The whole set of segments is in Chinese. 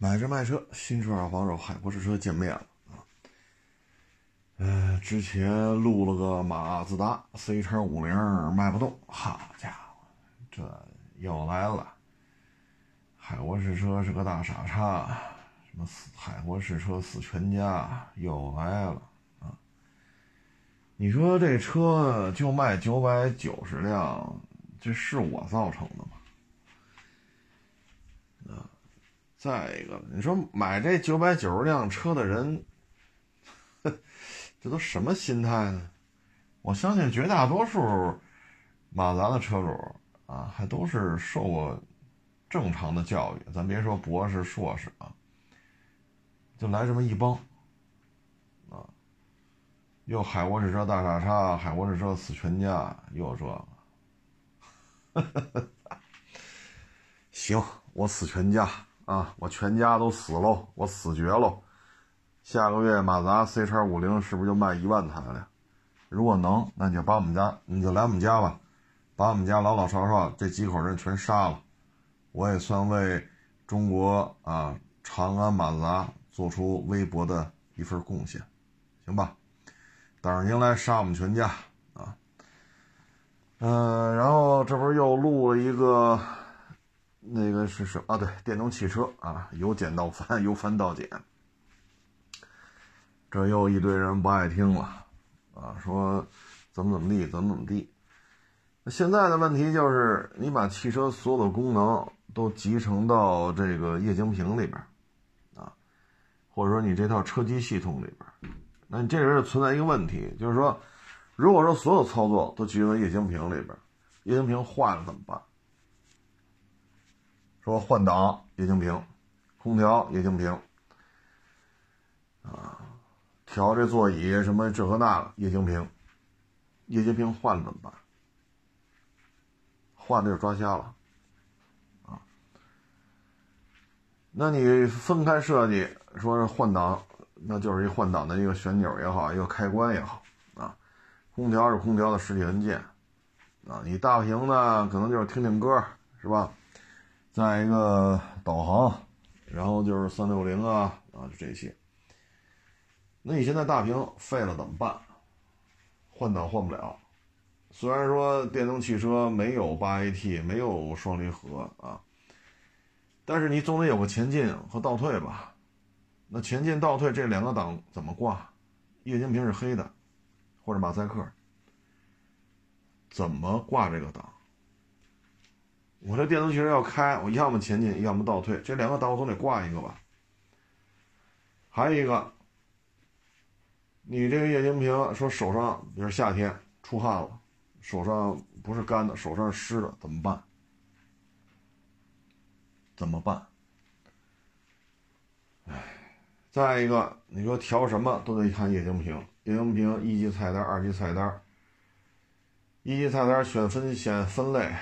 买车卖车，新车二房肉，海博试车见面了啊！呃，之前录了个马自达 C 叉五零卖不动，好家伙，这又来了！海博试车是个大傻叉，什么死海博试车死全家又来了啊！你说这车就卖九百九十辆，这是我造成的吗？再一个，你说买这九百九十辆车的人，这都什么心态呢？我相信绝大多数马自达的车主啊，还都是受过正常的教育。咱别说博士、硕士啊，就来这么一帮啊，又海沃士车大傻叉，海沃士车死全家，又这个，行，我死全家。啊！我全家都死喽，我死绝喽！下个月马自达 C 叉五零是不是就卖一万台了？如果能，那你就把我们家，你就来我们家吧，把我们家老老少少这几口人全杀了，我也算为中国啊长安马自达做出微薄的一份贡献，行吧？等着您来杀我们全家啊！嗯，然后这不是又录了一个。那个是什么啊？对，电动汽车啊，由简到繁，由繁到简，这又一堆人不爱听了啊，说怎么怎么地，怎么怎么地。那现在的问题就是，你把汽车所有的功能都集成到这个液晶屏里边啊，或者说你这套车机系统里边，那你这人存在一个问题，就是说，如果说所有操作都集成到液晶屏里边，液晶屏坏了怎么办？说换挡液晶屏，空调液晶屏，啊，调这座椅什么这和那个液晶屏，液晶屏换了怎么办？换了就抓瞎了，啊，那你分开设计，说是换挡，那就是一换挡的一个旋钮也好，一个开关也好，啊，空调是空调的实体按键，啊，你大屏呢，可能就是听听歌，是吧？再一个导航，然后就是三六零啊啊，就这些。那你现在大屏废了怎么办？换挡换不了。虽然说电动汽车没有八 AT，没有双离合啊，但是你总得有个前进和倒退吧？那前进倒退这两个档怎么挂？液晶屏是黑的，或者马赛克，怎么挂这个档？我这电动汽车要开，我要么前进，要么倒退，这两个档我总得挂一个吧。还有一个，你这个液晶屏说手上，比如夏天出汗了，手上不是干的，手上是湿的，怎么办？怎么办？哎，再一个，你说调什么都得看液晶屏，液晶屏一级菜单、二级菜单，一级菜单选分选分类。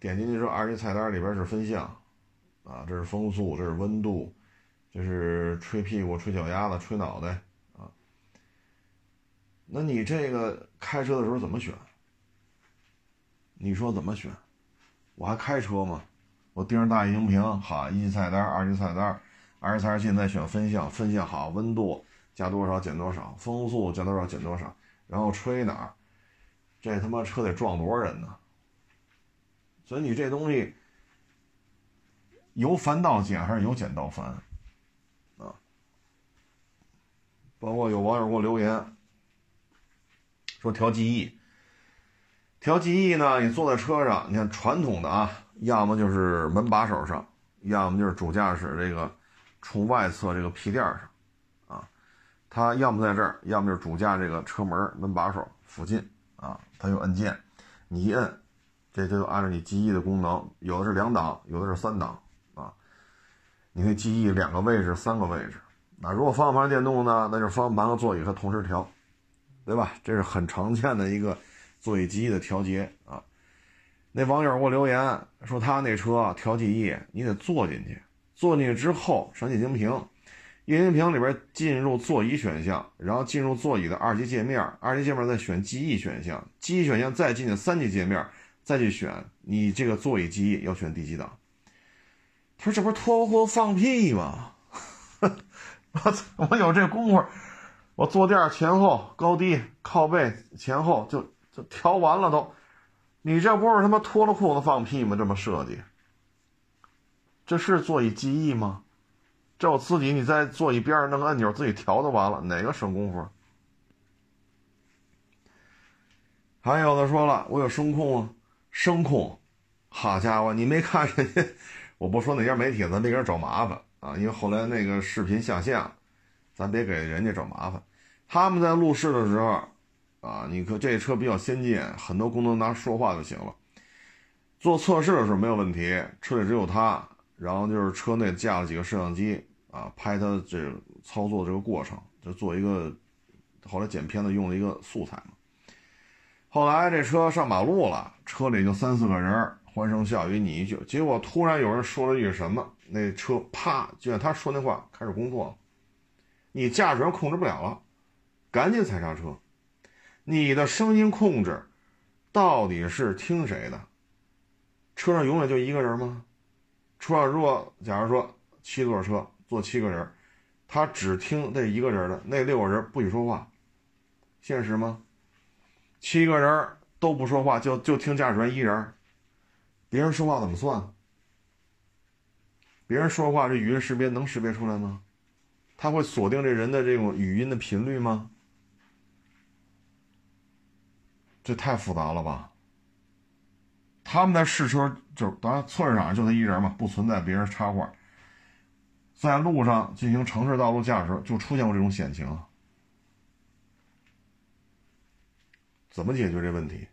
点进去之后，二级菜单里边是分项，啊，这是风速，这是温度，这是吹屁股、吹脚丫子、吹脑袋，啊，那你这个开车的时候怎么选？你说怎么选？我还开车吗？我盯着大液晶屏，好，一级菜单、二级菜单，二级菜单现在选分项，分项好，温度加多少减多少，风速加多少减多少，然后吹哪儿？这他妈车得撞多少人呢？所以你这东西由繁到简还是由简到繁啊？包括有网友给我留言说调记忆，调记忆呢？你坐在车上，你看传统的啊，要么就是门把手上，要么就是主驾驶这个冲外侧这个屁垫上啊，它要么在这儿，要么就是主驾这个车门门把手附近啊，它有按键，你一摁。这就按照你记忆的功能，有的是两档，有的是三档啊。你可以记忆两个位置、三个位置。那如果方向盘电动呢？那就是方向盘和座椅它同时调，对吧？这是很常见的一个座椅记忆的调节啊。那网友给我留言说，他那车调记忆，你得坐进去，坐进去之后上液晶屏，液晶屏里边进入座椅选项，然后进入座椅的二级界面，二级界面再选记忆选项，记忆选项再进去三级界面。再去选你这个座椅记忆要选第几档？他说：“这不是脱裤子放屁吗？我 操我有这功夫，我坐垫前后、高低、靠背前后就就调完了都。你这不是他妈脱了裤子放屁吗？这么设计，这是座椅记忆吗？这我自己你在座椅边上弄个按钮自己调就完了，哪个省功夫？还有的说了，我有声控啊，声控，好家伙，你没看人家？我不说哪家媒体，咱别给人找麻烦啊，因为后来那个视频下线了，咱别给人家找麻烦。他们在录视的时候，啊，你可这车比较先进，很多功能拿说话就行了。做测试的时候没有问题，车里只有他，然后就是车内架了几个摄像机啊，拍他这操作这个过程，就做一个后来剪片子用了一个素材嘛。后来这车上马路了，车里就三四个人。欢声笑语，你一句，结果突然有人说了一句什么，那车啪，就像他说那话开始工作了。你驾驶员控制不了了，赶紧踩刹车。你的声音控制到底是听谁的？车上永远就一个人吗？车上如果假如说七座车坐七个人，他只听这一个人的，那六个人不许说话，现实吗？七个人都不说话，就就听驾驶员一人。别人说话怎么算？别人说话这语音识别能识别出来吗？他会锁定这人的这种语音的频率吗？这太复杂了吧？他们在试车，就当然测试场就他一人嘛，不存在别人插话。在路上进行城市道路驾驶，就出现过这种险情。怎么解决这问题？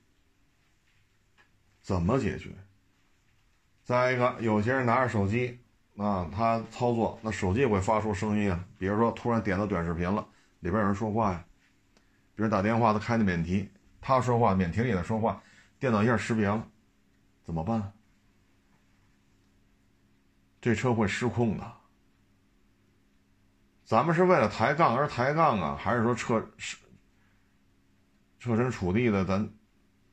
怎么解决？再一个，有些人拿着手机啊，他操作那手机也会发出声音啊。比如说，突然点到短视频了，里边有人说话呀。比如打电话，他开的免提，他说话，免提里在说话，电脑一下识别了，怎么办？这车会失控的。咱们是为了抬杠而抬杠啊，还是说车是设身处地的，咱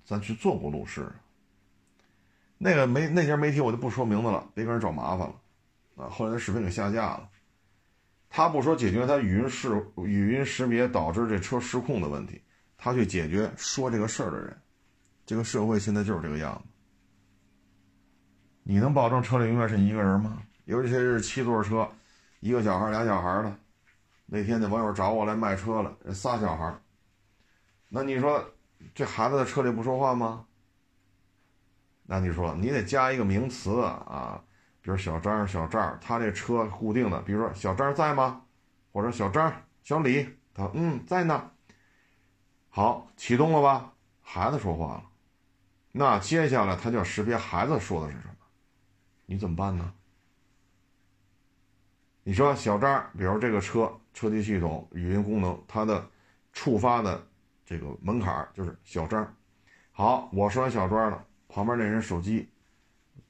咱去做过路试？那个媒那家媒体我就不说名字了，别给人找麻烦了，啊，后来视频给下架了。他不说解决他语音识语音识别导致这车失控的问题，他去解决说这个事儿的人。这个社会现在就是这个样子。你能保证车里永远是你一个人吗？尤其是七座车，一个小孩俩小孩的。那天那网友找我来卖车了，仨小孩那你说这孩子在车里不说话吗？那你说，你得加一个名词啊，比如小张、小赵，他这车固定的，比如说小张在吗？或者小张、小李，他嗯在呢。好，启动了吧？孩子说话了，那接下来他就要识别孩子说的是什么，你怎么办呢？你说小张，比如这个车车机系统语音功能，它的触发的这个门槛就是小张。好，我说完小张了。旁边那人手机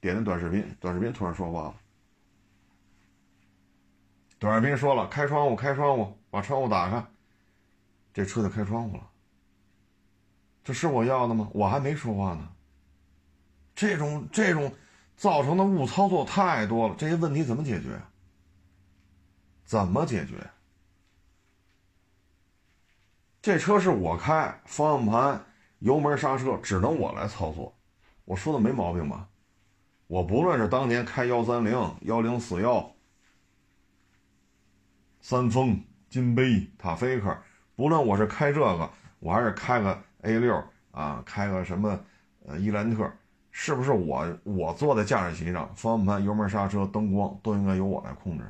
点的短视频，短视频突然说话了。短视频说了：“开窗户，开窗户，把窗户打开。”这车就开窗户了。这是我要的吗？我还没说话呢。这种这种造成的误操作太多了，这些问题怎么解决？怎么解决？这车是我开，方向盘、油门、刹车只能我来操作。我说的没毛病吧？我不论是当年开幺三零、幺零四幺、三丰、金杯、塔菲克，不论我是开这个，我还是开个 A 六啊，开个什么呃伊兰特，是不是我我坐在驾驶席上，方向盘、油门、刹车、灯光都应该由我来控制？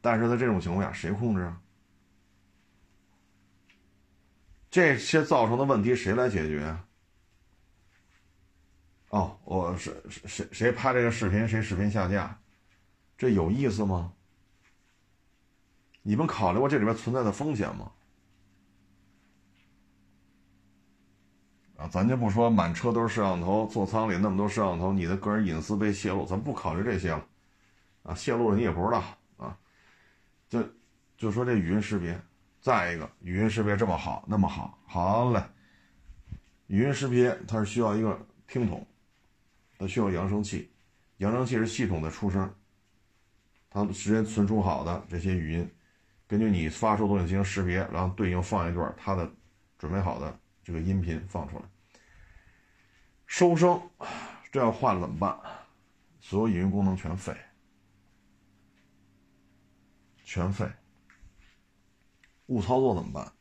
但是在这种情况下，谁控制啊？这些造成的问题谁来解决？哦，我是谁谁拍这个视频，谁视频下架，这有意思吗？你们考虑过这里边存在的风险吗？啊，咱就不说满车都是摄像头，座舱里那么多摄像头，你的个人隐私被泄露，咱不考虑这些了。啊，泄露了你也不知道啊。就就说这语音识别，再一个语音识别这么好，那么好，好嘞。语音识别它是需要一个听筒。它需要扬声器，扬声器是系统的出声，它直接存储好的这些语音，根据你发出东西进行识别，然后对应放一段它的准备好的这个音频放出来。收声，这要换了怎么办？所有语音功能全废，全废。误操作怎么办？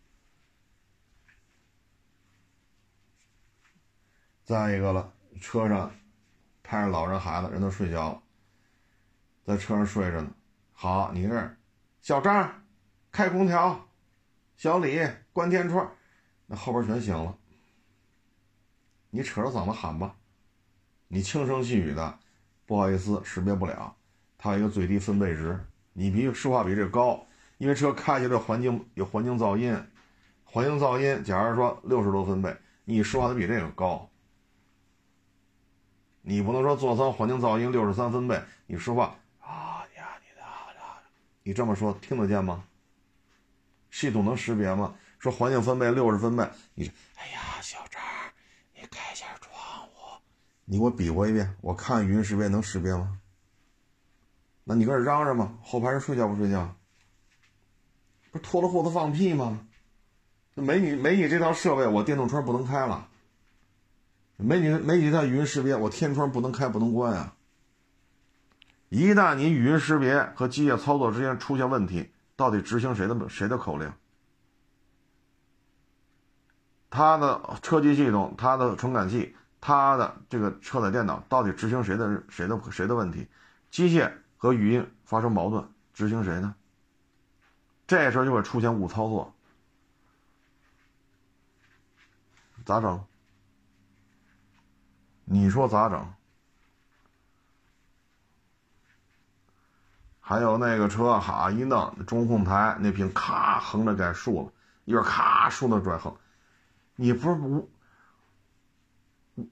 再一个了，车上拍着老人孩子，人都睡觉了，在车上睡着呢。好，你这，小张开空调，小李关天窗，那后边全醒了。你扯着嗓子喊吧，你轻声细语的，不好意思，识别不了。它有一个最低分贝值，你比说话比这高，因为车开起来环境有环境噪音，环境噪音，假如说六十多分贝，你说话得比这个高。你不能说座舱环境噪音六十三分贝，你说话啊呀你的啊，你这么说听得见吗？系统能识别吗？说环境分贝六十分贝，你哎呀小张，你开下窗户，你给我比划一遍，我看语音识别能识别吗？那你搁这嚷嚷吗？后排人睡觉不睡觉？不是脱了裤子放屁吗？那没你没你这套设备，我电动窗不能开了。没你没你套语音识别，我天窗不能开不能关啊！一旦你语音识别和机械操作之间出现问题，到底执行谁的谁的口令？它的车机系统、它的传感器、它的这个车载电脑到底执行谁的谁的谁的问题？机械和语音发生矛盾，执行谁呢？这时候就会出现误操作，咋整？你说咋整？还有那个车，哈一弄中控台那屏咔横着改竖了，一会儿咔竖的转横，你不是无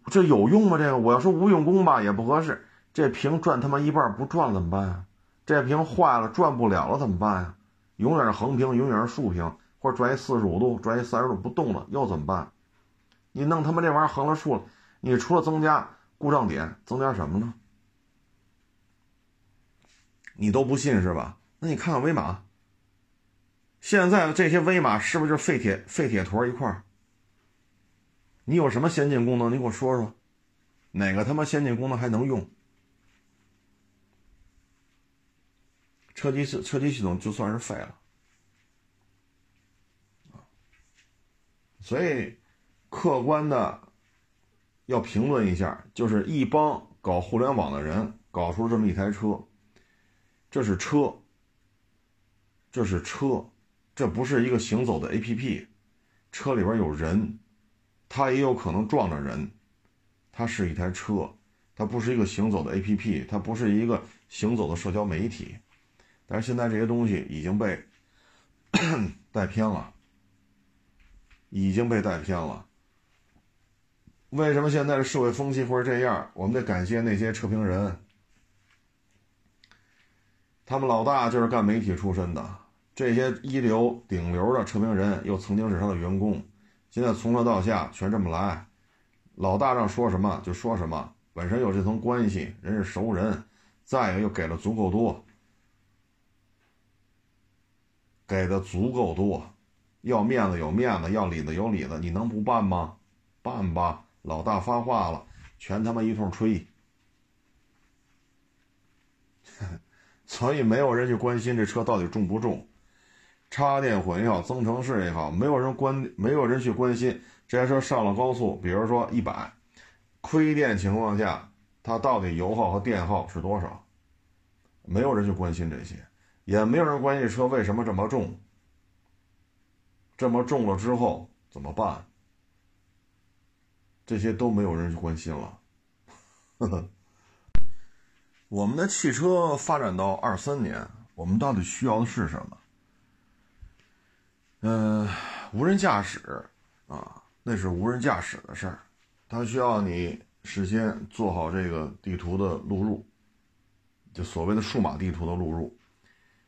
这有用吗？这个我要说无用功吧也不合适。这屏转他妈一半不转怎么办呀？这屏坏了转不了了怎么办呀？永远是横屏，永远是竖屏，或者转一四十五度，转一三十度不动了又怎么办？你弄他妈这玩意儿横了竖了。你除了增加故障点，增加什么呢？你都不信是吧？那你看看威马，现在的这些威马是不是就是废铁废铁坨一块儿？你有什么先进功能？你给我说说，哪个他妈先进功能还能用？车机系车机系统就算是废了所以客观的。要评论一下，就是一帮搞互联网的人搞出这么一台车，这是车，这是车，这不是一个行走的 APP，车里边有人，它也有可能撞着人，它是一台车，它不是一个行走的 APP，它不是一个行走的社交媒体，但是现在这些东西已经被带偏了，已经被带偏了。为什么现在的社会风气会是这样？我们得感谢那些车评人，他们老大就是干媒体出身的，这些一流顶流的车评人又曾经是他的员工，现在从上到下全这么来，老大让说什么就说什么，本身有这层关系，人是熟人，再一个又给了足够多，给的足够多，要面子有面子，要里子有里子，你能不办吗？办吧。老大发话了，全他妈一通吹，所以没有人去关心这车到底重不重，插电混也好，增程式也好，没有人关，没有人去关心这台车上了高速，比如说一百，亏电情况下，它到底油耗和电耗是多少？没有人去关心这些，也没有人关心车为什么这么重，这么重了之后怎么办？这些都没有人去关心了。我们的汽车发展到二三年，我们到底需要的是什么？嗯，无人驾驶啊，那是无人驾驶的事儿，它需要你事先做好这个地图的录入，就所谓的数码地图的录入，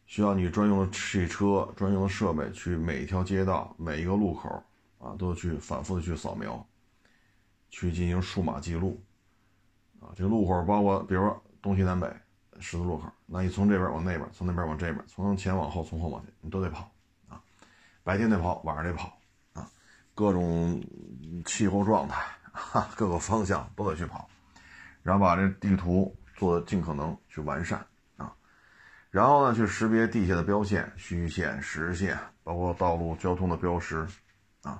需要你专用的汽车、专用的设备去每一条街道、每一个路口啊，都去反复的去扫描。去进行数码记录，啊，这个路口包括，比如说东西南北，十字路口，那你从这边往那边，从那边往这边，从前往后，从后往前，你都得跑啊！白天得跑，晚上得跑啊！各种气候状态，哈，各个方向都得去跑，然后把这地图做的尽可能去完善，然后呢，去识别地下的标线、虚线、实线，包括道路交通的标识啊，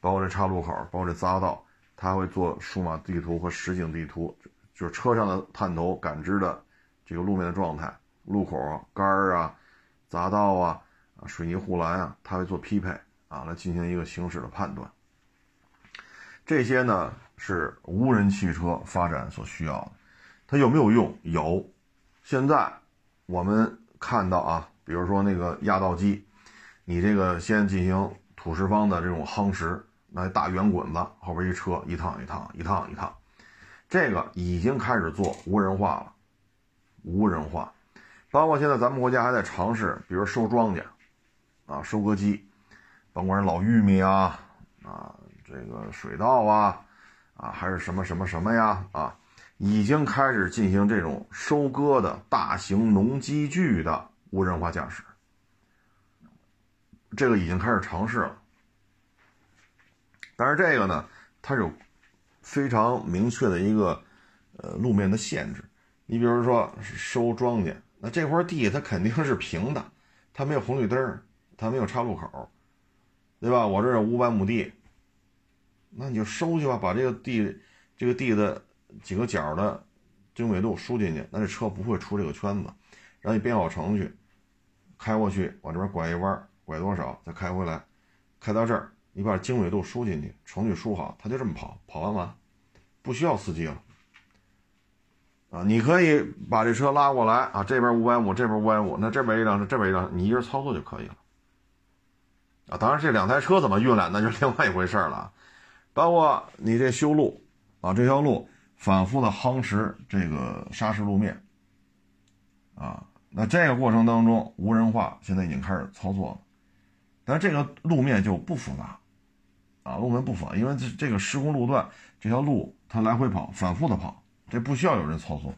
包括这岔路口，包括这匝道，它会做数码地图和实景地图。就是车上的探头感知的这个路面的状态，路口杆儿啊、匝道啊、啊水泥护栏啊，它会做匹配啊，来进行一个行驶的判断。这些呢是无人汽车发展所需要的，它有没有用？有。现在我们看到啊，比如说那个压道机，你这个先进行土石方的这种夯实，那大圆滚子后边一车一趟一趟一趟一趟。这个已经开始做无人化了，无人化，包括现在咱们国家还在尝试，比如收庄稼，啊，收割机，甭管是老玉米啊，啊，这个水稻啊，啊，还是什么什么什么呀，啊，已经开始进行这种收割的大型农机具的无人化驾驶，这个已经开始尝试了，但是这个呢，它有。非常明确的一个，呃，路面的限制。你比如说收庄稼，那这块地它肯定是平的，它没有红绿灯，它没有岔路口，对吧？我这有五百亩地，那你就收去吧，把这个地，这个地的几个角的经纬度输进去，那这车不会出这个圈子。然后你编好程序，开过去，往这边拐一弯，拐多少，再开回来，开到这儿。你把经纬度输进去，程序输好，它就这么跑，跑完完，不需要司机了。啊，你可以把这车拉过来啊，这边五百亩，这边五百亩，那这边一辆车，这边一辆，你一人操作就可以了。啊，当然这两台车怎么运来，那就另外一回事了。包括你这修路，啊，这条路反复的夯实这个砂石路面，啊，那这个过程当中，无人化现在已经开始操作了。但这个路面就不复杂，啊，路面不复杂，因为这这个施工路段这条路它来回跑，反复的跑，这不需要有人操作，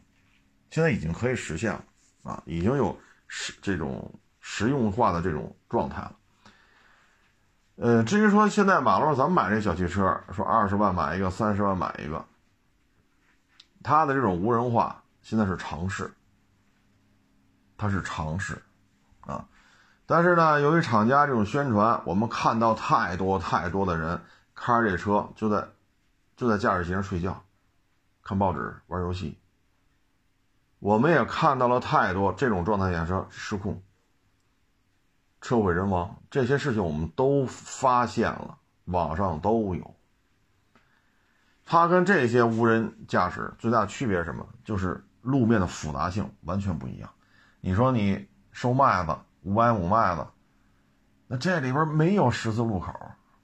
现在已经可以实现了，啊，已经有实这种实用化的这种状态了。呃，至于说现在马路上咱们买这小汽车，说二十万买一个，三十万买一个，它的这种无人化现在是尝试，它是尝试，啊。但是呢，由于厂家这种宣传，我们看到太多太多的人开着这车就在就在驾驶席上睡觉、看报纸、玩游戏。我们也看到了太多这种状态下车失控、车毁人亡这些事情，我们都发现了，网上都有。它跟这些无人驾驶最大区别是什么？就是路面的复杂性完全不一样。你说你收麦子。五百亩麦子，那这里边没有十字路口，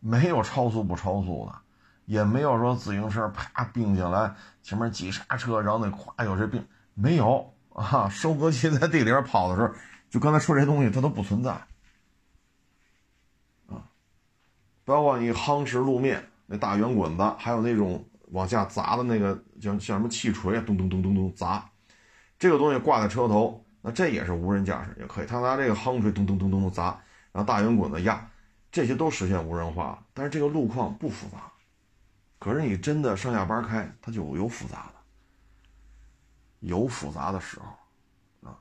没有超速不超速的，也没有说自行车啪并进来，前面急刹车，然后那咵有这并没有啊？收割机在地里边跑的时候，就刚才说这东西它都不存在啊。包括你夯实路面那大圆滚子，还有那种往下砸的那个像像什么气锤啊，咚咚咚咚咚砸，这个东西挂在车头。那这也是无人驾驶也可以，他拿这个夯锤咚咚咚咚咚砸，然后大圆滚子压，这些都实现无人化。但是这个路况不复杂，可是你真的上下班开，它就有复杂的，有复杂的时候啊。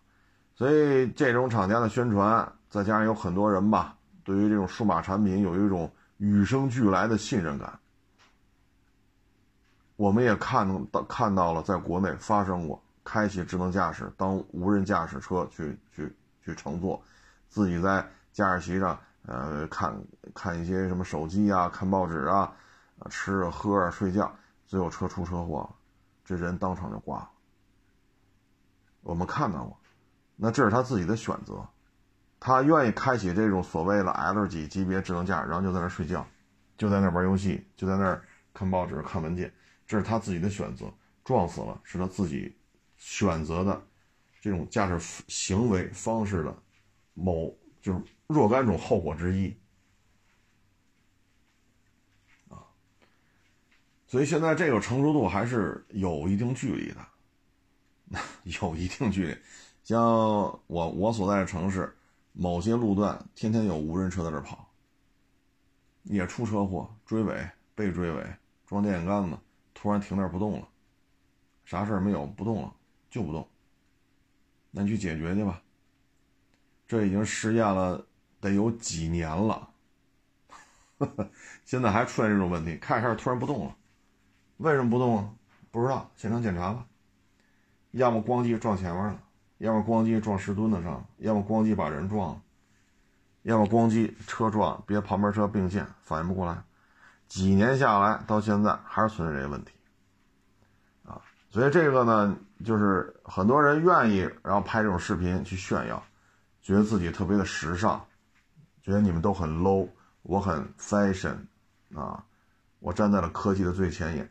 所以这种厂家的宣传，再加上有很多人吧，对于这种数码产品有一种与生俱来的信任感。我们也看到看到了，在国内发生过。开启智能驾驶，当无人驾驶车去去去乘坐，自己在驾驶席上，呃，看看一些什么手机啊，看报纸啊，吃啊喝啊睡觉，最后车出车祸了，这人当场就挂了。我们看到过，那这是他自己的选择，他愿意开启这种所谓的 L 级级别智能驾驶，然后就在那睡觉，就在那玩游戏，就在那看报纸看文件，这是他自己的选择，撞死了是他自己。选择的这种驾驶行为方式的某就是若干种后果之一啊，所以现在这个成熟度还是有一定距离的 有一定距离。像我我所在的城市，某些路段天天有无人车在这跑，也出车祸、追尾、被追尾、撞电线杆子，突然停那儿不动了，啥事儿没有，不动了就不动。那你去解决去吧。这已经实验了得有几年了，现在还出现这种问题，开始突然不动了，为什么不动啊？不知道，现场检查吧。要么咣叽撞前面了。要么咣叽撞石墩子上，要么咣叽把人撞了，要么咣叽车撞别旁边车并线，反应不过来。几年下来到现在还是存在这些问题，所以这个呢，就是很多人愿意然后拍这种视频去炫耀，觉得自己特别的时尚，觉得你们都很 low，我很 fashion，啊，我站在了科技的最前沿，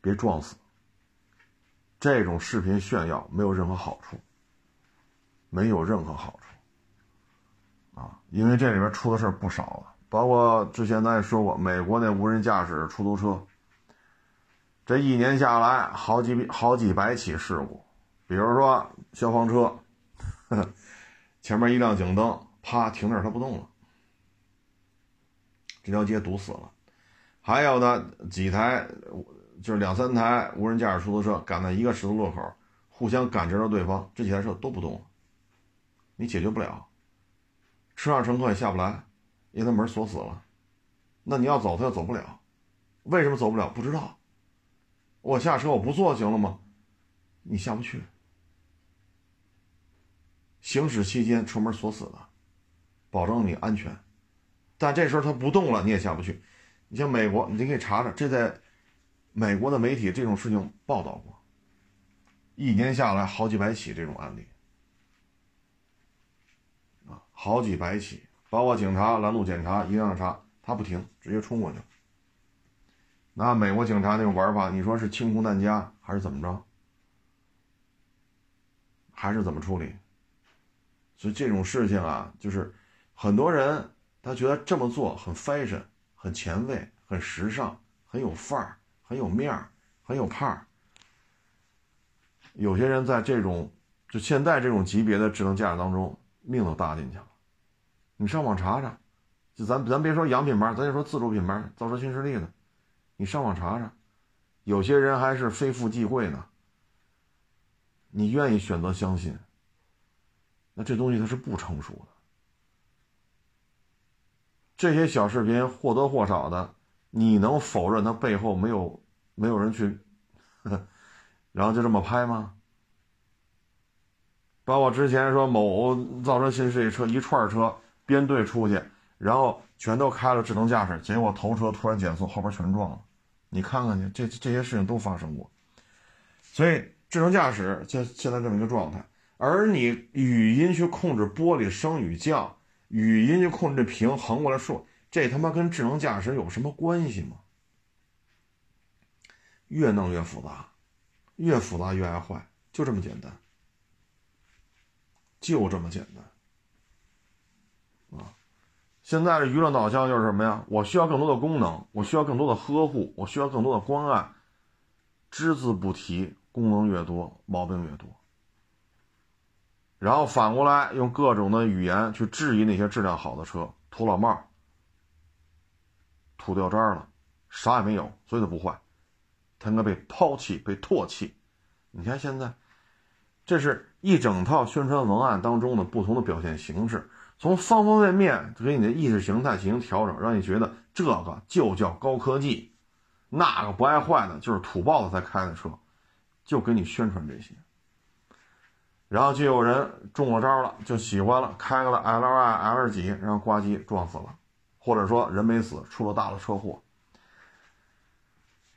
别撞死。这种视频炫耀没有任何好处。没有任何好处，啊，因为这里边出的事儿不少了，包括之前咱也说过，美国那无人驾驶出租车，这一年下来好几好几百起事故，比如说消防车，前面一辆警灯，啪停那儿它不动了，这条街堵死了，还有呢几台就是两三台无人驾驶出租车赶在一个十字路口，互相感知到对方，这几台车都不动了。你解决不了，车上乘客也下不来，因为他门锁死了。那你要走，他又走不了。为什么走不了？不知道。我下车，我不坐行了吗？你下不去。行驶期间车门锁死了，保证你安全。但这时候他不动了，你也下不去。你像美国，你可以查查，这在美国的媒体这种事情报道过。一年下来好几百起这种案例啊。好几百起，包括警察拦路检查，一样查，他不停，直接冲过去。那美国警察那种玩法，你说是清空弹夹还是怎么着？还是怎么处理？所以这种事情啊，就是很多人他觉得这么做很 fashion，很前卫，很时尚，很有范儿，很有面儿，很有派儿。有些人在这种就现在这种级别的智能驾驶当中，命都搭进去了。你上网查查，就咱咱别说洋品牌，咱就说自主品牌，造车新势力的，你上网查查，有些人还是非富即贵呢。你愿意选择相信，那这东西它是不成熟的。这些小视频或多或少的，你能否认它背后没有没有人去呵，然后就这么拍吗？包括之前说某造车新势力车一串车。编队出去，然后全都开了智能驾驶，结果头车突然减速，后边全撞了。你看看去，这这些事情都发生过。所以智能驾驶现现在这么一个状态，而你语音去控制玻璃升与降，语音去控制屏横过来竖，这他妈跟智能驾驶有什么关系吗？越弄越复杂，越复杂越爱坏，就这么简单，就这么简单。现在的娱乐导向就是什么呀？我需要更多的功能，我需要更多的呵护，我需要更多的关爱，只字不提，功能越多，毛病越多。然后反过来用各种的语言去质疑那些质量好的车，土老帽，土掉渣了，啥也没有，所以它不坏，它应该被抛弃、被唾弃。你看现在，这是一整套宣传文案当中的不同的表现形式。从方方面面给你的意识形态进行调整，让你觉得这个就叫高科技，那个不爱坏的，就是土包子才开的车，就给你宣传这些。然后就有人中了招了，就喜欢了，开个了 L I L 几，然后呱唧撞死了，或者说人没死，出了大的车祸。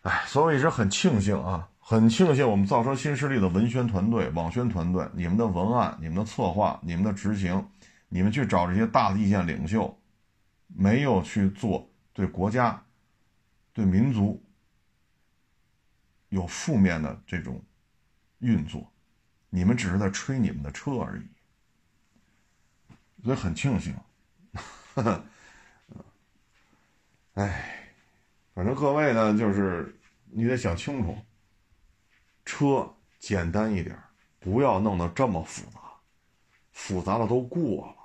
哎，所以我一直很庆幸啊，很庆幸我们造车新势力的文宣团队、网宣团队，你们的文案、你们的策划、你们的执行。你们去找这些大的意见领袖，没有去做对国家、对民族有负面的这种运作，你们只是在吹你们的车而已，所以很庆幸。哎，反正各位呢，就是你得想清楚，车简单一点，不要弄得这么复杂，复杂的都过了。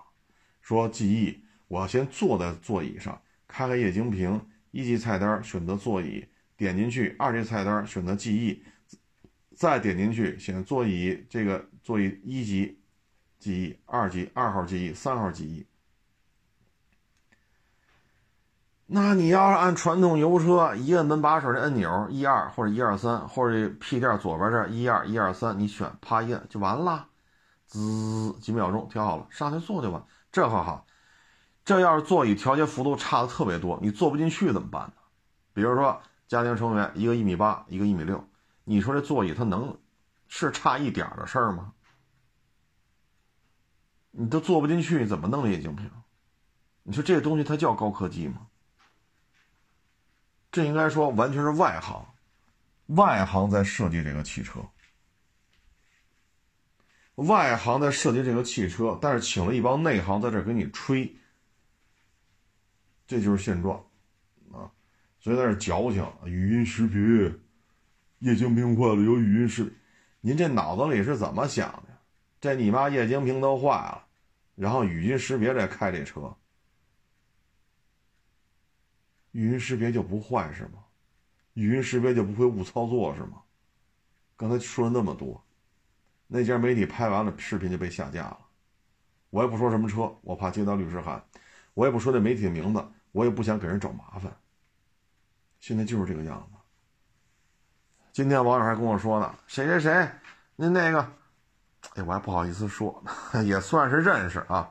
说记忆，我要先坐在座椅上，开开液晶屏，一级菜单选择座椅，点进去；二级菜单选择记忆，再点进去选座椅，这个座椅一级记忆，二级二号记忆，三号记忆。那你要是按传统油车，一摁门把手的按钮，一二或者一二三，或者屁垫左边这一二一二三，你选，啪一摁就完了，滋几秒钟调好了，上去坐就完。这可好，这要是座椅调节幅度差的特别多，你坐不进去怎么办呢？比如说家庭成员一个一米八，一个一米六，你说这座椅它能是差一点的事儿吗？你都坐不进去，怎么弄液晶屏？你说这东西它叫高科技吗？这应该说完全是外行，外行在设计这个汽车，外行在设计这个汽车，但是请了一帮内行在这给你吹，这就是现状，啊，所以在这矫情，语音识别，液晶屏坏了有语音识别，您这脑子里是怎么想的？这你妈液晶屏都坏了，然后语音识别再开这车？语音识别就不坏是吗？语音识别就不会误操作是吗？刚才说了那么多，那家媒体拍完了视频就被下架了。我也不说什么车，我怕接到律师函。我也不说这媒体的名字，我也不想给人找麻烦。现在就是这个样子。今天网友还跟我说呢，谁谁谁，您那个，哎，我还不好意思说，也算是认识啊，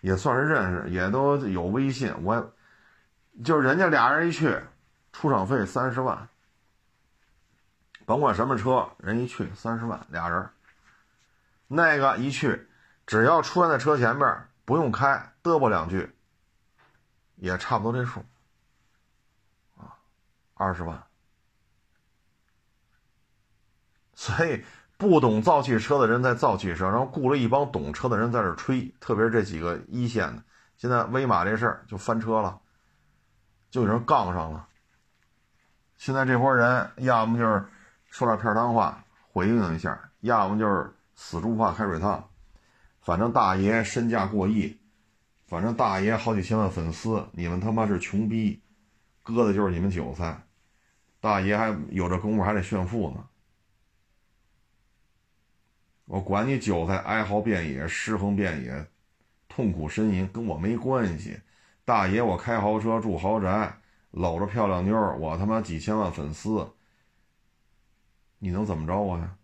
也算是认识，也都有微信，我。就人家俩人一去，出场费三十万，甭管什么车，人一去三十万俩人。那个一去，只要出现在车前面，不用开，嘚啵两句，也差不多这数，啊，二十万。所以不懂造汽车的人在造汽车，然后雇了一帮懂车的人在这吹，特别是这几个一线的，现在威马这事儿就翻车了。就有人杠上了。现在这波人，要么就是说点片儿话回应一下，要么就是死猪不怕开水烫。反正大爷身价过亿，反正大爷好几千万粉丝，你们他妈是穷逼，割的就是你们韭菜。大爷还有这功夫还得炫富呢。我管你韭菜哀嚎遍野，尸横遍野，痛苦呻吟，跟我没关系。大爷，我开豪车住豪宅，搂着漂亮妞，我他妈几千万粉丝，你能怎么着我呀？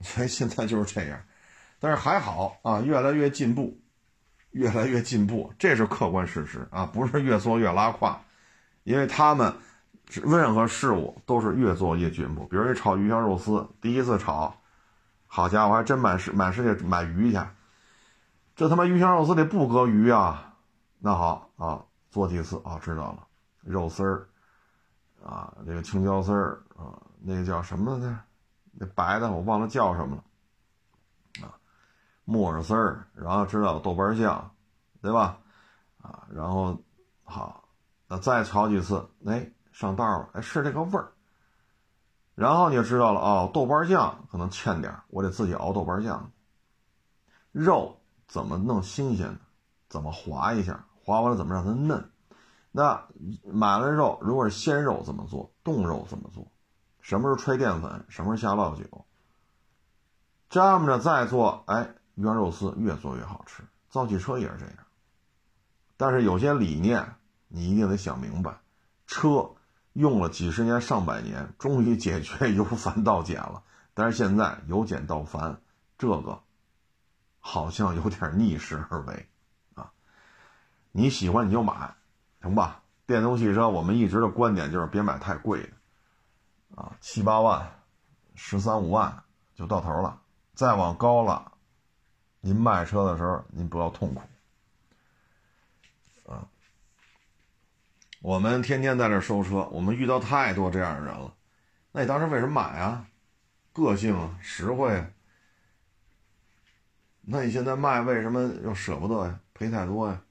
所以现在就是这样，但是还好啊，越来越进步，越来越进步，这是客观事实啊，不是越做越拉胯，因为他们任何事物都是越做越进步。比如你炒鱼香肉丝，第一次炒，好家伙，还真满世满世界买鱼去，这他妈鱼香肉丝得不搁鱼啊！那好啊，做几次啊？知道了，肉丝儿啊，这个青椒丝儿啊，那个叫什么呢？那白的我忘了叫什么了啊，木耳丝儿，然后知道豆瓣酱，对吧？啊，然后好，那再炒几次，哎，上道了，哎，是这个味儿。然后你就知道了哦，豆瓣酱可能欠点我得自己熬豆瓣酱。肉怎么弄新鲜的？怎么划一下？划完了怎么让它嫩？那买了肉，如果是鲜肉怎么做？冻肉怎么做？什么时候揣淀粉？什么时候下料酒？这么着再做，哎，鱼香肉丝越做越好吃。造汽车也是这样，但是有些理念你一定得想明白。车用了几十年、上百年，终于解决由繁到简了。但是现在由简到繁，这个好像有点逆势而为啊。你喜欢你就买，行吧？电动汽车我们一直的观点就是别买太贵的，啊，七八万、十三五万就到头了，再往高了，您卖车的时候您不要痛苦，啊，我们天天在这收车，我们遇到太多这样的人了，那你当时为什么买啊？个性啊，实惠。那你现在卖为什么又舍不得呀？赔太多呀？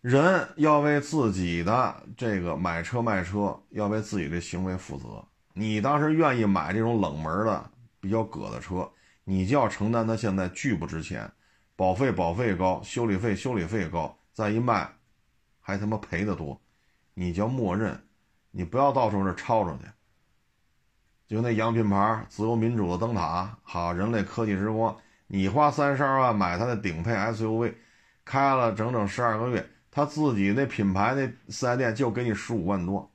人要为自己的这个买车卖车，要为自己的行为负责。你当时愿意买这种冷门的，比较葛的车，你就要承担它现在巨不值钱，保费保费高，修理费修理费高，再一卖，还他妈赔的多，你就要默认，你不要到时候这抄着去。就那洋品牌自由民主的灯塔，好人类科技之光，你花三十二万买它的顶配 SUV，开了整整十二个月，他自己那品牌那四 S 店就给你十五万多。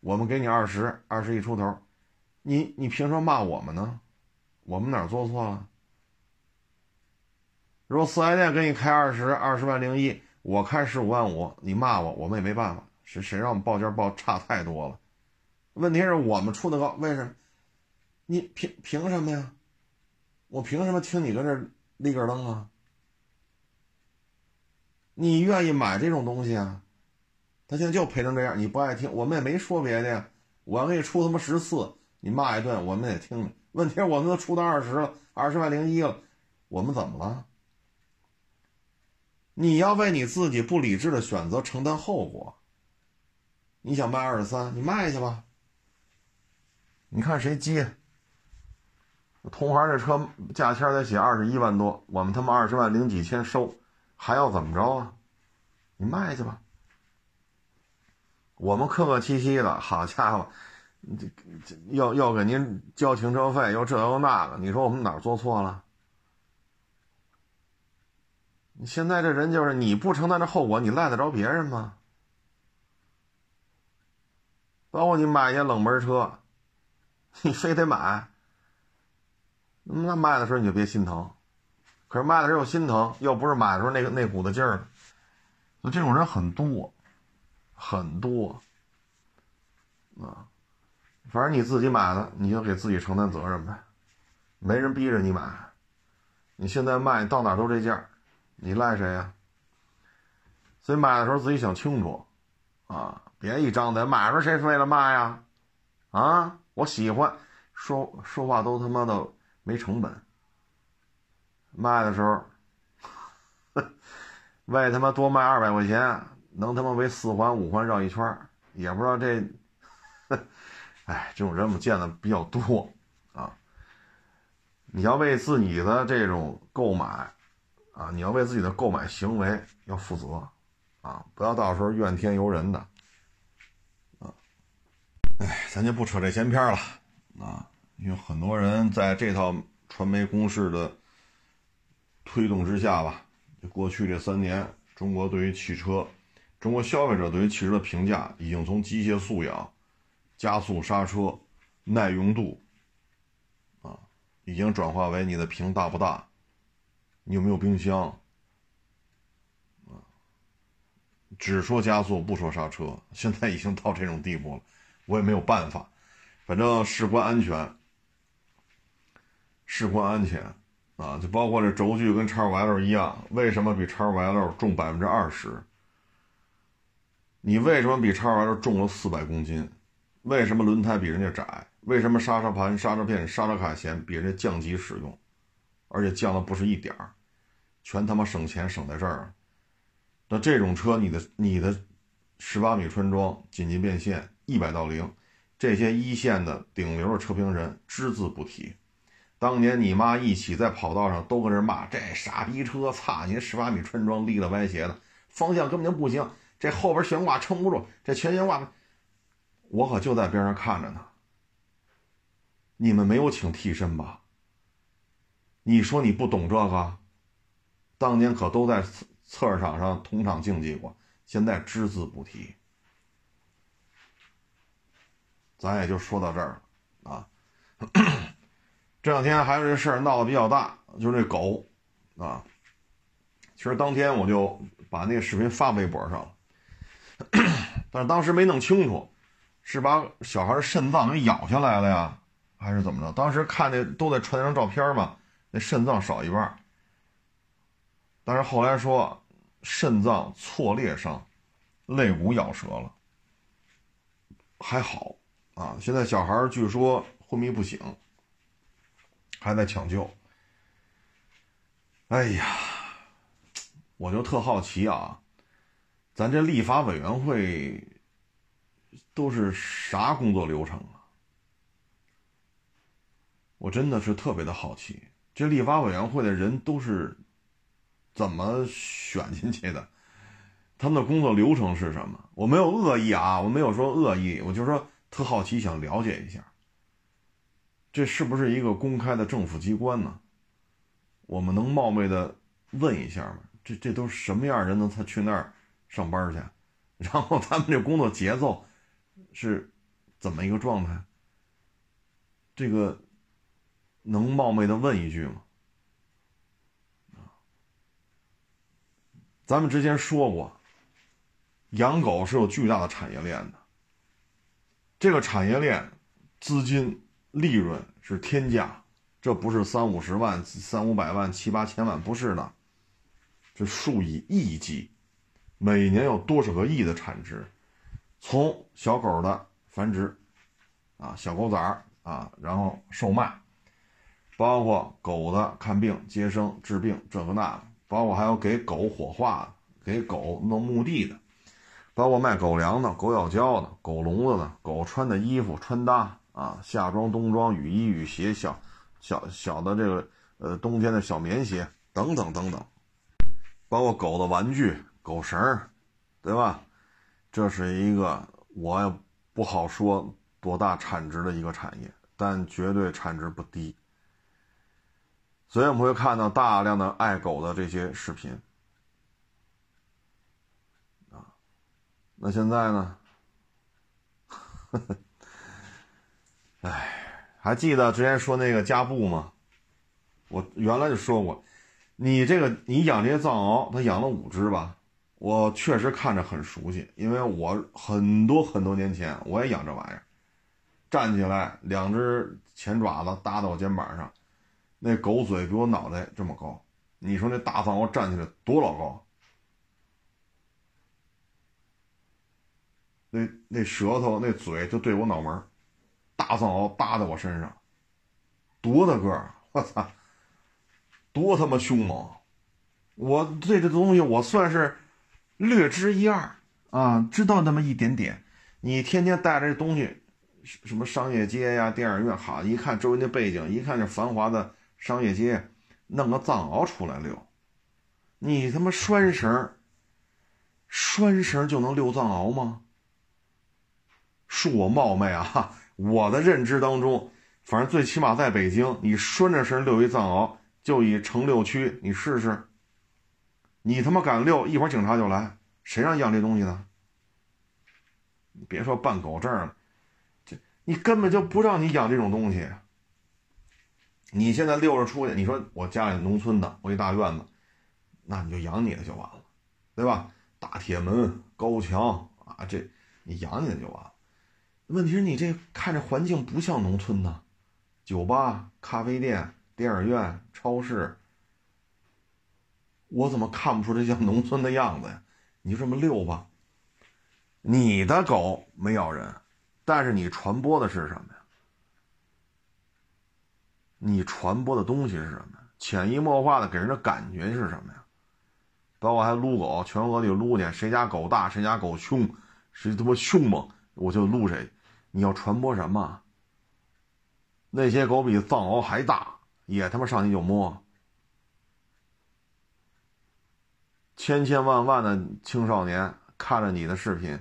我们给你二十二十一出头，你你凭什么骂我们呢？我们哪做错了？如果四 S 店给你开二十二十万零一，我开十五万五，你骂我，我们也没办法。谁谁让我们报价报差太多了？问题是我们出的高，为什么？你凭凭什么呀？我凭什么听你搁这立根灯啊？你愿意买这种东西啊？他现在就赔成这样，你不爱听，我们也没说别的呀。我要给你出他妈十次，你骂一顿，我们也听。问题是我们都出到二十了，二十万零一了，我们怎么了？你要为你自己不理智的选择承担后果。你想卖二十三，你卖去吧。你看谁接？同行这车价签得写二十一万多，我们他妈二十万零几千收，还要怎么着啊？你卖去吧。我们客客气气的，好家伙，这这要要给您交停车费，又这又那个，你说我们哪做错了？你现在这人就是你不承担这后果，你赖得着别人吗？包括你买一些冷门车，你非得买，那卖的时候你就别心疼，可是卖的时候又心疼，又不是买的时候那个那股子劲儿，就这种人很多。很多，啊，反正你自己买的，你就给自己承担责任呗，没人逼着你买，你现在卖到哪都这价，你赖谁呀？所以买的时候自己想清楚，啊，别一张嘴买的时候谁是为了卖呀？啊，我喜欢说说话都他妈的没成本，卖的时候为他妈多卖二百块钱。能他妈为四环五环绕一圈也不知道这，哎，这种人我见的比较多啊。你要为自己的这种购买啊，你要为自己的购买行为要负责啊，不要到时候怨天尤人的啊。哎，咱就不扯这闲篇了啊，因为很多人在这套传媒攻势的推动之下吧，过去这三年，中国对于汽车。中国消费者对于汽车的评价已经从机械素养、加速刹车、耐用度，啊，已经转化为你的屏大不大，你有没有冰箱，啊，只说加速不说刹车，现在已经到这种地步了，我也没有办法，反正事关安全，事关安全，啊，就包括这轴距跟叉五 L 一样，为什么比叉五 L 重百分之二十？你为什么比叉 L 重了四百公斤？为什么轮胎比人家窄？为什么刹车盘、刹车片、刹车卡钳比人家降级使用？而且降的不是一点儿，全他妈省钱省在这儿。那这种车，你的你的十八米穿桩、紧急变线、一百到零，这些一线的顶流的车评人只字不提。当年你妈一起在跑道上都跟这骂这傻逼车，擦你十八米穿桩立了歪斜的，方向根本就不行。这后边悬挂撑不住，这前悬挂，我可就在边上看着呢。你们没有请替身吧？你说你不懂这个？当年可都在测试场上同场竞技过，现在只字不提。咱也就说到这儿了啊。这两天还有这事儿闹得比较大，就是这狗啊。其实当天我就把那个视频发微博上了。但是当时没弄清楚，是把小孩的肾脏给咬下来了呀，还是怎么着？当时看那都在传那张照片嘛，那肾脏少一半。但是后来说肾脏挫裂伤，肋骨咬折了，还好啊。现在小孩据说昏迷不醒，还在抢救。哎呀，我就特好奇啊。咱这立法委员会都是啥工作流程啊？我真的是特别的好奇，这立法委员会的人都是怎么选进去的？他们的工作流程是什么？我没有恶意啊，我没有说恶意，我就说特好奇，想了解一下，这是不是一个公开的政府机关呢？我们能冒昧的问一下吗？这这都是什么样人呢？他去那儿上班去，然后他们这工作节奏是怎么一个状态？这个能冒昧的问一句吗？咱们之前说过，养狗是有巨大的产业链的，这个产业链资金利润是天价。这不是三五十万、三五百万、七八千万，不是的，这数以亿计，每年有多少个亿的产值？从小狗的繁殖，啊，小狗崽儿啊，然后售卖，包括狗的看病、接生、治病，这个那个，包括还有给狗火化的，给狗弄墓地的，包括卖狗粮的、狗咬胶的、狗笼子的、狗穿的衣服穿搭啊，夏装、冬装、雨衣、雨鞋、小。小小的这个呃冬天的小棉鞋等等等等，包括狗的玩具、狗绳儿，对吧？这是一个我也不好说多大产值的一个产业，但绝对产值不低。所以我们会看到大量的爱狗的这些视频啊。那现在呢？哎。还记得之前说那个加布吗？我原来就说过，你这个你养这些藏獒，他养了五只吧？我确实看着很熟悉，因为我很多很多年前我也养这玩意儿，站起来两只前爪子搭到我肩膀上，那狗嘴比我脑袋这么高，你说那大藏獒站起来多老高？那那舌头那嘴就对我脑门大藏獒搭在我身上，多大个儿！我操，多他妈凶猛！我对这东西我算是略知一二啊，知道那么一点点。你天天带着这东西，什么商业街呀、电影院，好一看周围那背景，一看这繁华的商业街，弄个藏獒出来遛，你他妈拴绳，拴绳就能遛藏獒吗？恕我冒昧啊！我的认知当中，反正最起码在北京，你拴着绳遛一藏獒，就以城六区，你试试。你他妈敢遛，一会儿警察就来，谁让你养这东西的？你别说办狗证了，这你根本就不让你养这种东西。你现在遛着出去，你说我家里农村的，我一大院子，那你就养你的就完了，对吧？大铁门、高墙啊，这你养你的就完了。问题是你这看着环境不像农村呐，酒吧、咖啡店、电影院、超市，我怎么看不出这像农村的样子呀？你就这么溜吧。你的狗没咬人，但是你传播的是什么呀？你传播的东西是什么？潜移默化的给人的感觉是什么呀？包括还撸狗，全国里撸去，谁家狗大，谁家狗凶，谁他妈凶猛，我就撸谁。你要传播什么？那些狗比藏獒还大，也他妈上去就摸。千千万万的青少年看着你的视频，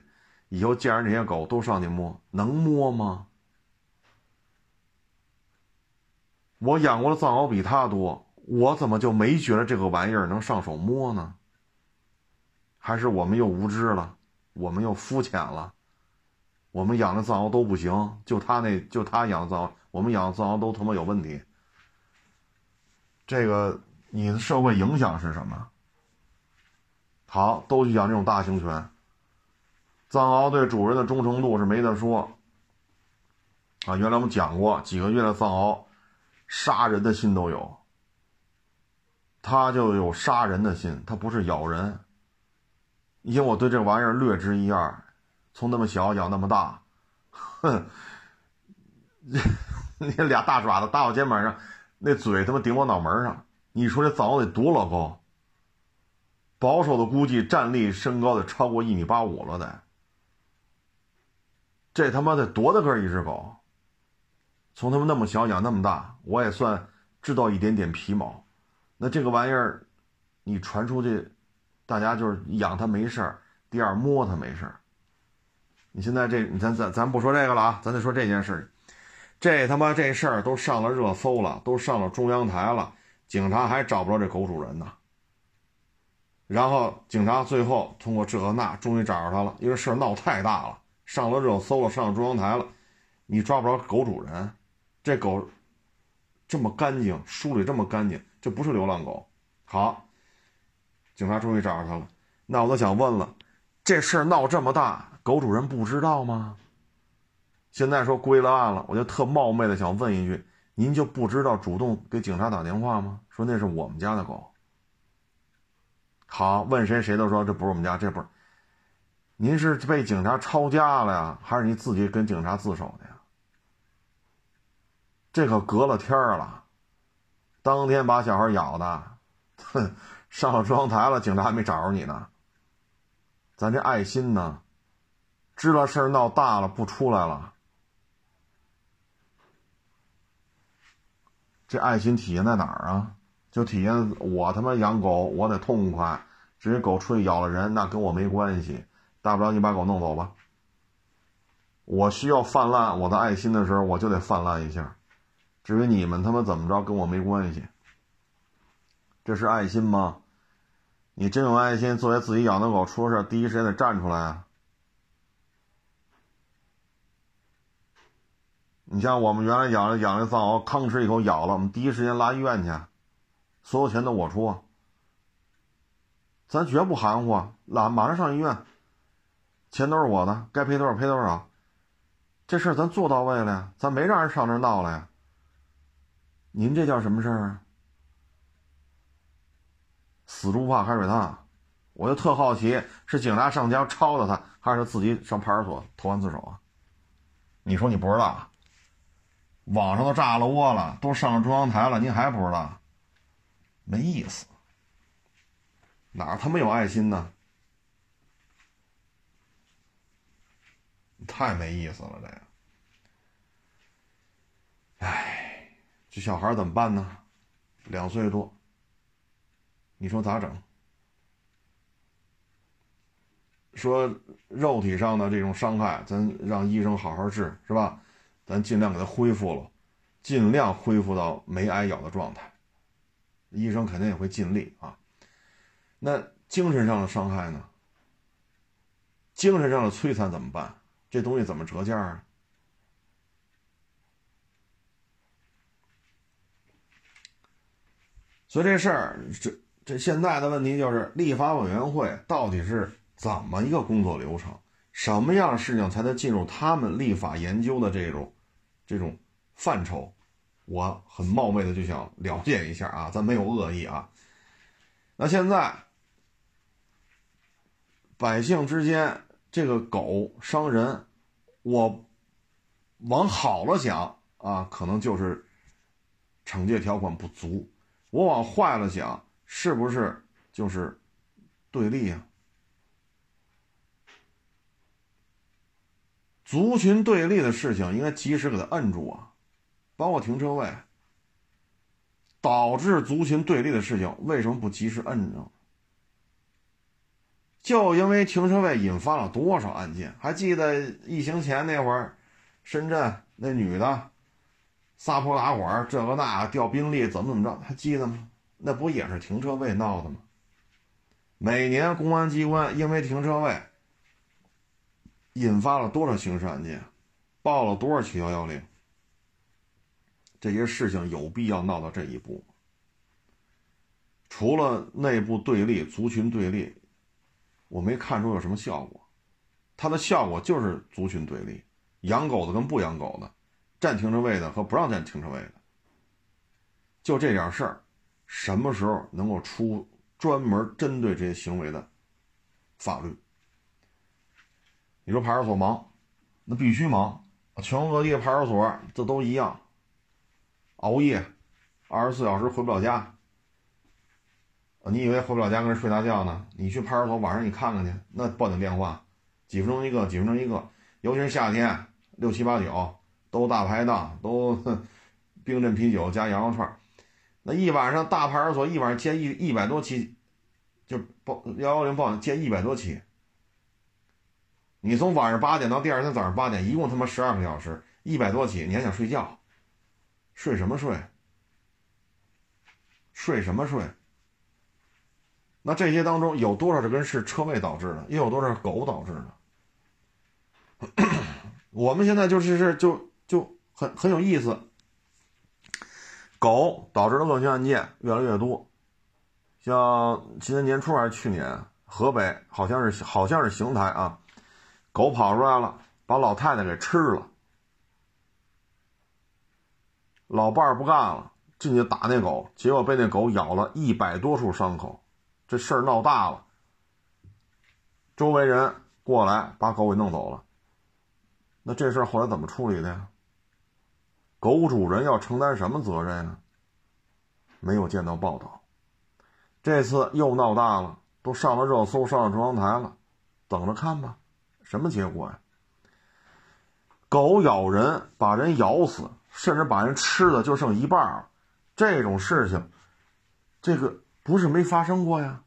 以后见着这些狗都上去摸，能摸吗？我养过的藏獒比他多，我怎么就没觉得这个玩意儿能上手摸呢？还是我们又无知了，我们又肤浅了？我们养的藏獒都不行，就他那就他养的藏獒，我们养的藏獒都他妈有问题。这个你的社会影响是什么？好，都去养这种大型犬。藏獒对主人的忠诚度是没得说。啊，原来我们讲过，几个月的藏獒，杀人的心都有。它就有杀人的心，它不是咬人。因为我对这玩意儿略知一二。从那么小养那么大，哼！那俩大爪子搭我肩膀上，那嘴他妈顶我脑门上。你说这藏獒得多老高？保守的估计，站立身高得超过一米八五了得。这他妈得多大个一只狗？从他们那么小养那么大，我也算知道一点点皮毛。那这个玩意儿，你传出去，大家就是养它没事儿，第二摸它没事儿。你现在这，咱咱咱不说这个了啊，咱就说这件事。这他妈这事儿都上了热搜了，都上了中央台了，警察还找不着这狗主人呢。然后警察最后通过这那，终于找着他了，因为事儿闹太大了，上了热搜了，上了中央台了，你抓不着狗主人，这狗这么干净，梳理这么干净，这不是流浪狗。好，警察终于找着他了，那我都想问了，这事儿闹这么大，狗主人不知道吗？现在说归了案了，我就特冒昧的想问一句：您就不知道主动给警察打电话吗？说那是我们家的狗。好，问谁谁都说这不是我们家，这不是。您是被警察抄家了呀，还是你自己跟警察自首的呀？这可隔了天儿了，当天把小孩咬的，哼，上了中央台了，警察还没找着你呢。咱这爱心呢，知道事儿闹大了不出来了。这爱心体现在哪儿啊？就体现我他妈养狗，我得痛快。至于狗出去咬了人，那跟我没关系。大不了你把狗弄走吧。我需要泛滥我的爱心的时候，我就得泛滥一下。至于你们他妈怎么着，跟我没关系。这是爱心吗？你真有爱心，作为自己养的狗出事，第一时间得站出来啊。你像我们原来养养那藏獒，吭哧一口咬了，我们第一时间拉医院去，所有钱都我出，咱绝不含糊，拉马上上医院，钱都是我的，该赔多少赔多少，这事儿咱做到位了呀，咱没让人上这闹了呀。您这叫什么事儿啊？死猪不怕开水烫，我就特好奇，是警察上家抄的他，还是他自己上派出所投案自首啊？你说你不知道？网上都炸了窝了，都上了中央台了，您还不知道？没意思，哪他妈有爱心呢？太没意思了，这个。哎，这小孩怎么办呢？两岁多，你说咋整？说肉体上的这种伤害，咱让医生好好治，是吧？咱尽量给他恢复了，尽量恢复到没挨咬的状态。医生肯定也会尽力啊。那精神上的伤害呢？精神上的摧残怎么办？这东西怎么折价啊？所以这事儿，这这现在的问题就是，立法委员会到底是怎么一个工作流程？什么样的事情才能进入他们立法研究的这种这种范畴？我很冒昧的就想了解一下啊，咱没有恶意啊。那现在百姓之间这个狗伤人，我往好了想啊，可能就是惩戒条款不足；我往坏了想，是不是就是对立啊？族群对立的事情应该及时给他摁住啊，包括停车位，导致族群对立的事情为什么不及时摁住？就因为停车位引发了多少案件？还记得疫情前那会儿，深圳那女的撒泼打滚，这个那调宾利怎么怎么着？还记得吗？那不也是停车位闹的吗？每年公安机关因为停车位。引发了多少刑事案件，报了多少起幺幺零？这些事情有必要闹到这一步？除了内部对立、族群对立，我没看出有什么效果。它的效果就是族群对立，养狗的跟不养狗的，占停车位的和不让占停车位的，就这点事儿，什么时候能够出专门针对这些行为的法律？你说派出所忙，那必须忙。全国各地派出所这都一样，熬夜，二十四小时回不了家。你以为回不了家跟人睡大觉呢？你去派出所晚上你看看去，那报警电话几分钟一个，几分钟一个。尤其是夏天，六七八九都大排档，都冰镇啤酒加羊肉串那一晚上大派出所一晚上接一一百多起，就报幺幺零报警接一百多起。你从晚上八点到第二天早上八点，一共他妈十二个小时，一百多起，你还想睡觉？睡什么睡？睡什么睡？那这些当中有多少是跟是车位导致的，又有多少是狗导致的？我们现在就是是就就很很有意思。狗导致的恶性案件越来越多，像今年年初还是去年，河北好像是好像是邢台啊，狗跑出来了，把老太太给吃了，老伴儿不干了，进去打那狗，结果被那狗咬了一百多处伤口，这事儿闹大了，周围人过来把狗给弄走了，那这事儿后来怎么处理的呀？狗主人要承担什么责任啊？没有见到报道。这次又闹大了，都上了热搜，上了中央台了，等着看吧，什么结果呀？狗咬人，把人咬死，甚至把人吃的就剩一半了，这种事情，这个不是没发生过呀？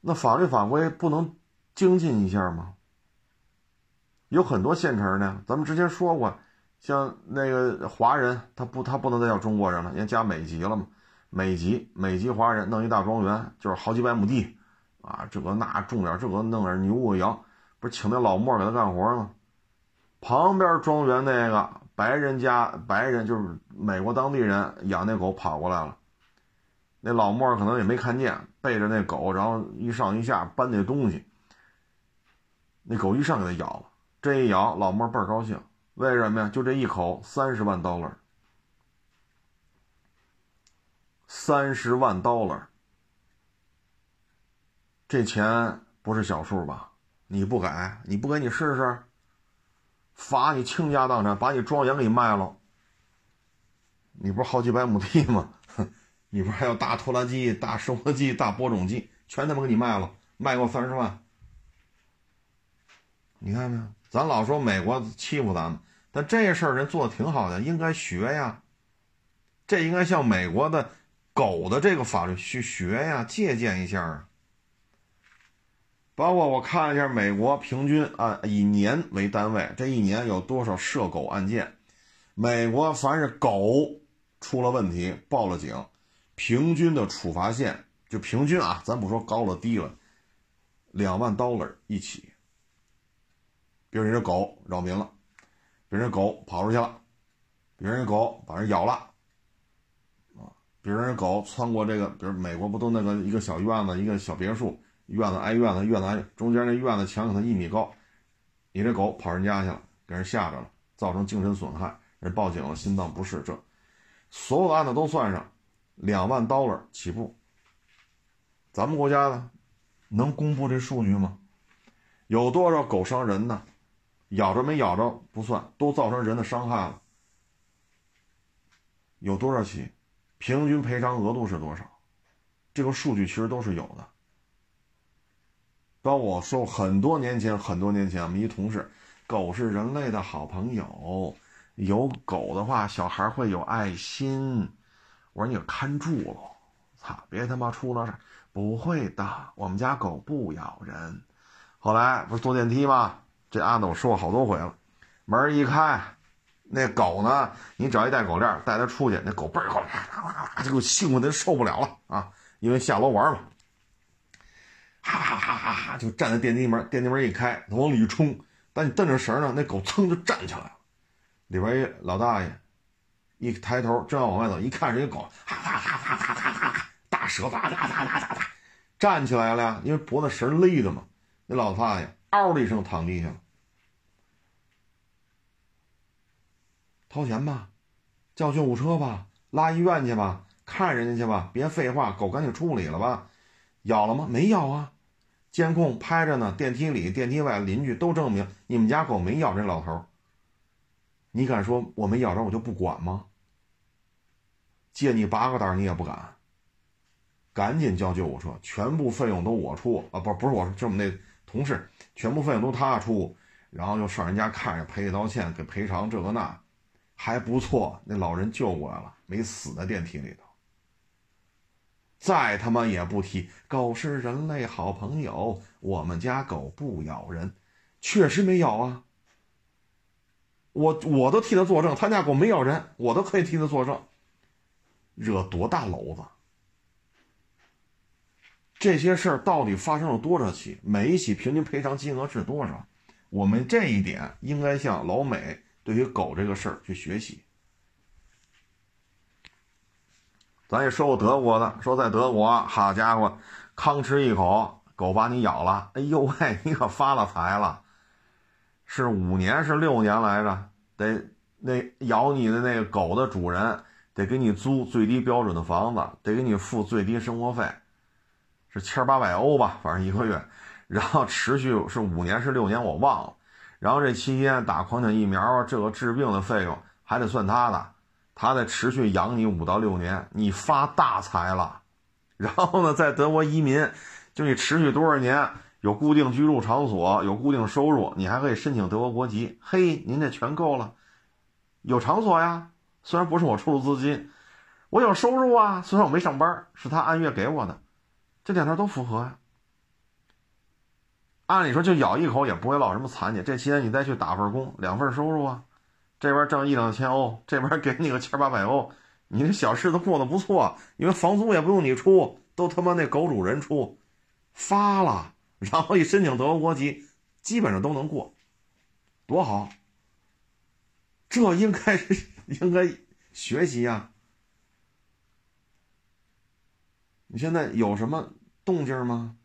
那法律法规不能精进一下吗？有很多县城呢，咱们之前说过。像那个华人，他不，他不能再叫中国人了，人家加美籍了嘛。美籍，美籍华人弄一大庄园，就是好几百亩地，啊，这个那种点，这个弄点牛羊，不是请那老莫给他干活吗？旁边庄园那个白人家，白人就是美国当地人养那狗跑过来了，那老莫可能也没看见，背着那狗，然后一上一下搬那东西，那狗一上给他咬了，这一咬，老莫倍儿高兴。为什么呀？就这一口三十万 dollar，三十万 dollar，这钱不是小数吧？你不给，你不给你试试？罚你倾家荡产，把你庄园给卖了。你不是好几百亩地吗？你不是还有大拖拉机、大收割机、大播种机，全他妈给你卖了，卖过三十万。你看没有？咱老说美国欺负咱们。但这事儿人做的挺好的，应该学呀。这应该向美国的狗的这个法律去学呀，借鉴一下啊。包括我看了一下美国平均啊，以年为单位，这一年有多少涉狗案件？美国凡是狗出了问题报了警，平均的处罚线就平均啊，咱不说高了低了，两万 dollar 一起。比如你这狗扰民了。别人狗跑出去了，别人狗把人咬了，啊，别人狗穿过这个，比如美国不都那个一个小院子，一个小别墅，院子挨院子，院子挨中间那院子墙可能一米高，你这狗跑人家去了，给人吓着了，造成精神损害，人报警了，心脏不适，这所有的案子都算上，两万 dollar 起步。咱们国家呢，能公布这数据吗？有多少狗伤人呢？咬着没咬着不算，都造成人的伤害了。有多少起？平均赔偿额度是多少？这个数据其实都是有的。当我说很多年前，很多年前，我们一同事，狗是人类的好朋友，有狗的话，小孩会有爱心。我说你可看住了，操，别他妈出了事不会的，我们家狗不咬人。后来不是坐电梯吗？这案子我说过好多回了，门一开，那狗呢？你只要一带狗链，带它出去，那狗倍儿高，就兴奋的受不了了啊！因为下楼玩嘛，哈哈哈哈哈，就站在电梯门，电梯门一开，往里一冲，但你蹬着绳呢，那狗噌就站起来了。里边一老大爷一抬头，正要往外走，一看是一狗，哈哈哈哈哈哈，大舌头，哒哒哒哒哒，站起来了呀，因为脖子绳勒的嘛，那老大爷。嗷的一声躺地下了，掏钱吧，叫救护车吧，拉医院去吧，看人家去吧，别废话，狗赶紧处理了吧。咬了吗？没咬啊，监控拍着呢，电梯里、电梯外邻居都证明你们家狗没咬这老头。你敢说我没咬着我就不管吗？借你八个胆你也不敢。赶紧叫救护车，全部费用都我出啊，不不是我，是我们那。同事全部费用都他出，然后又上人家看着赔礼道歉，给赔偿这个那，还不错，那老人救过来了，没死在电梯里头。再他妈也不提，狗是人类好朋友，我们家狗不咬人，确实没咬啊。我我都替他作证，他家狗没咬人，我都可以替他作证。惹多大娄子？这些事儿到底发生了多少起？每一起平均赔偿金额是多少？我们这一点应该向老美对于狗这个事儿去学习。咱也说过德国的，说在德国，好家伙，吭哧一口，狗把你咬了，哎呦喂，你可发了财了。是五年是六年来着？得那咬你的那个狗的主人得给你租最低标准的房子，得给你付最低生活费，是千八百欧吧，反正一个月。然后持续是五年是六年我忘了。然后这期间打狂犬疫苗啊，这个治病的费用还得算他的，他再持续养你五到六年，你发大财了。然后呢，在德国移民，就你持续多少年。有固定居住场所，有固定收入，你还可以申请德国国籍。嘿，您这全够了。有场所呀，虽然不是我出的资金，我有收入啊，虽然我没上班，是他按月给我的，这两条都符合呀。按理说就咬一口也不会落什么残疾。这期间你再去打份工，两份收入啊，这边挣一两千欧，这边给你个千八百欧，你这小日子过得不错，因为房租也不用你出，都他妈那狗主人出，发了。然后一申请德国国籍，基本上都能过，多好！这应该是应该学习呀。你现在有什么动静吗？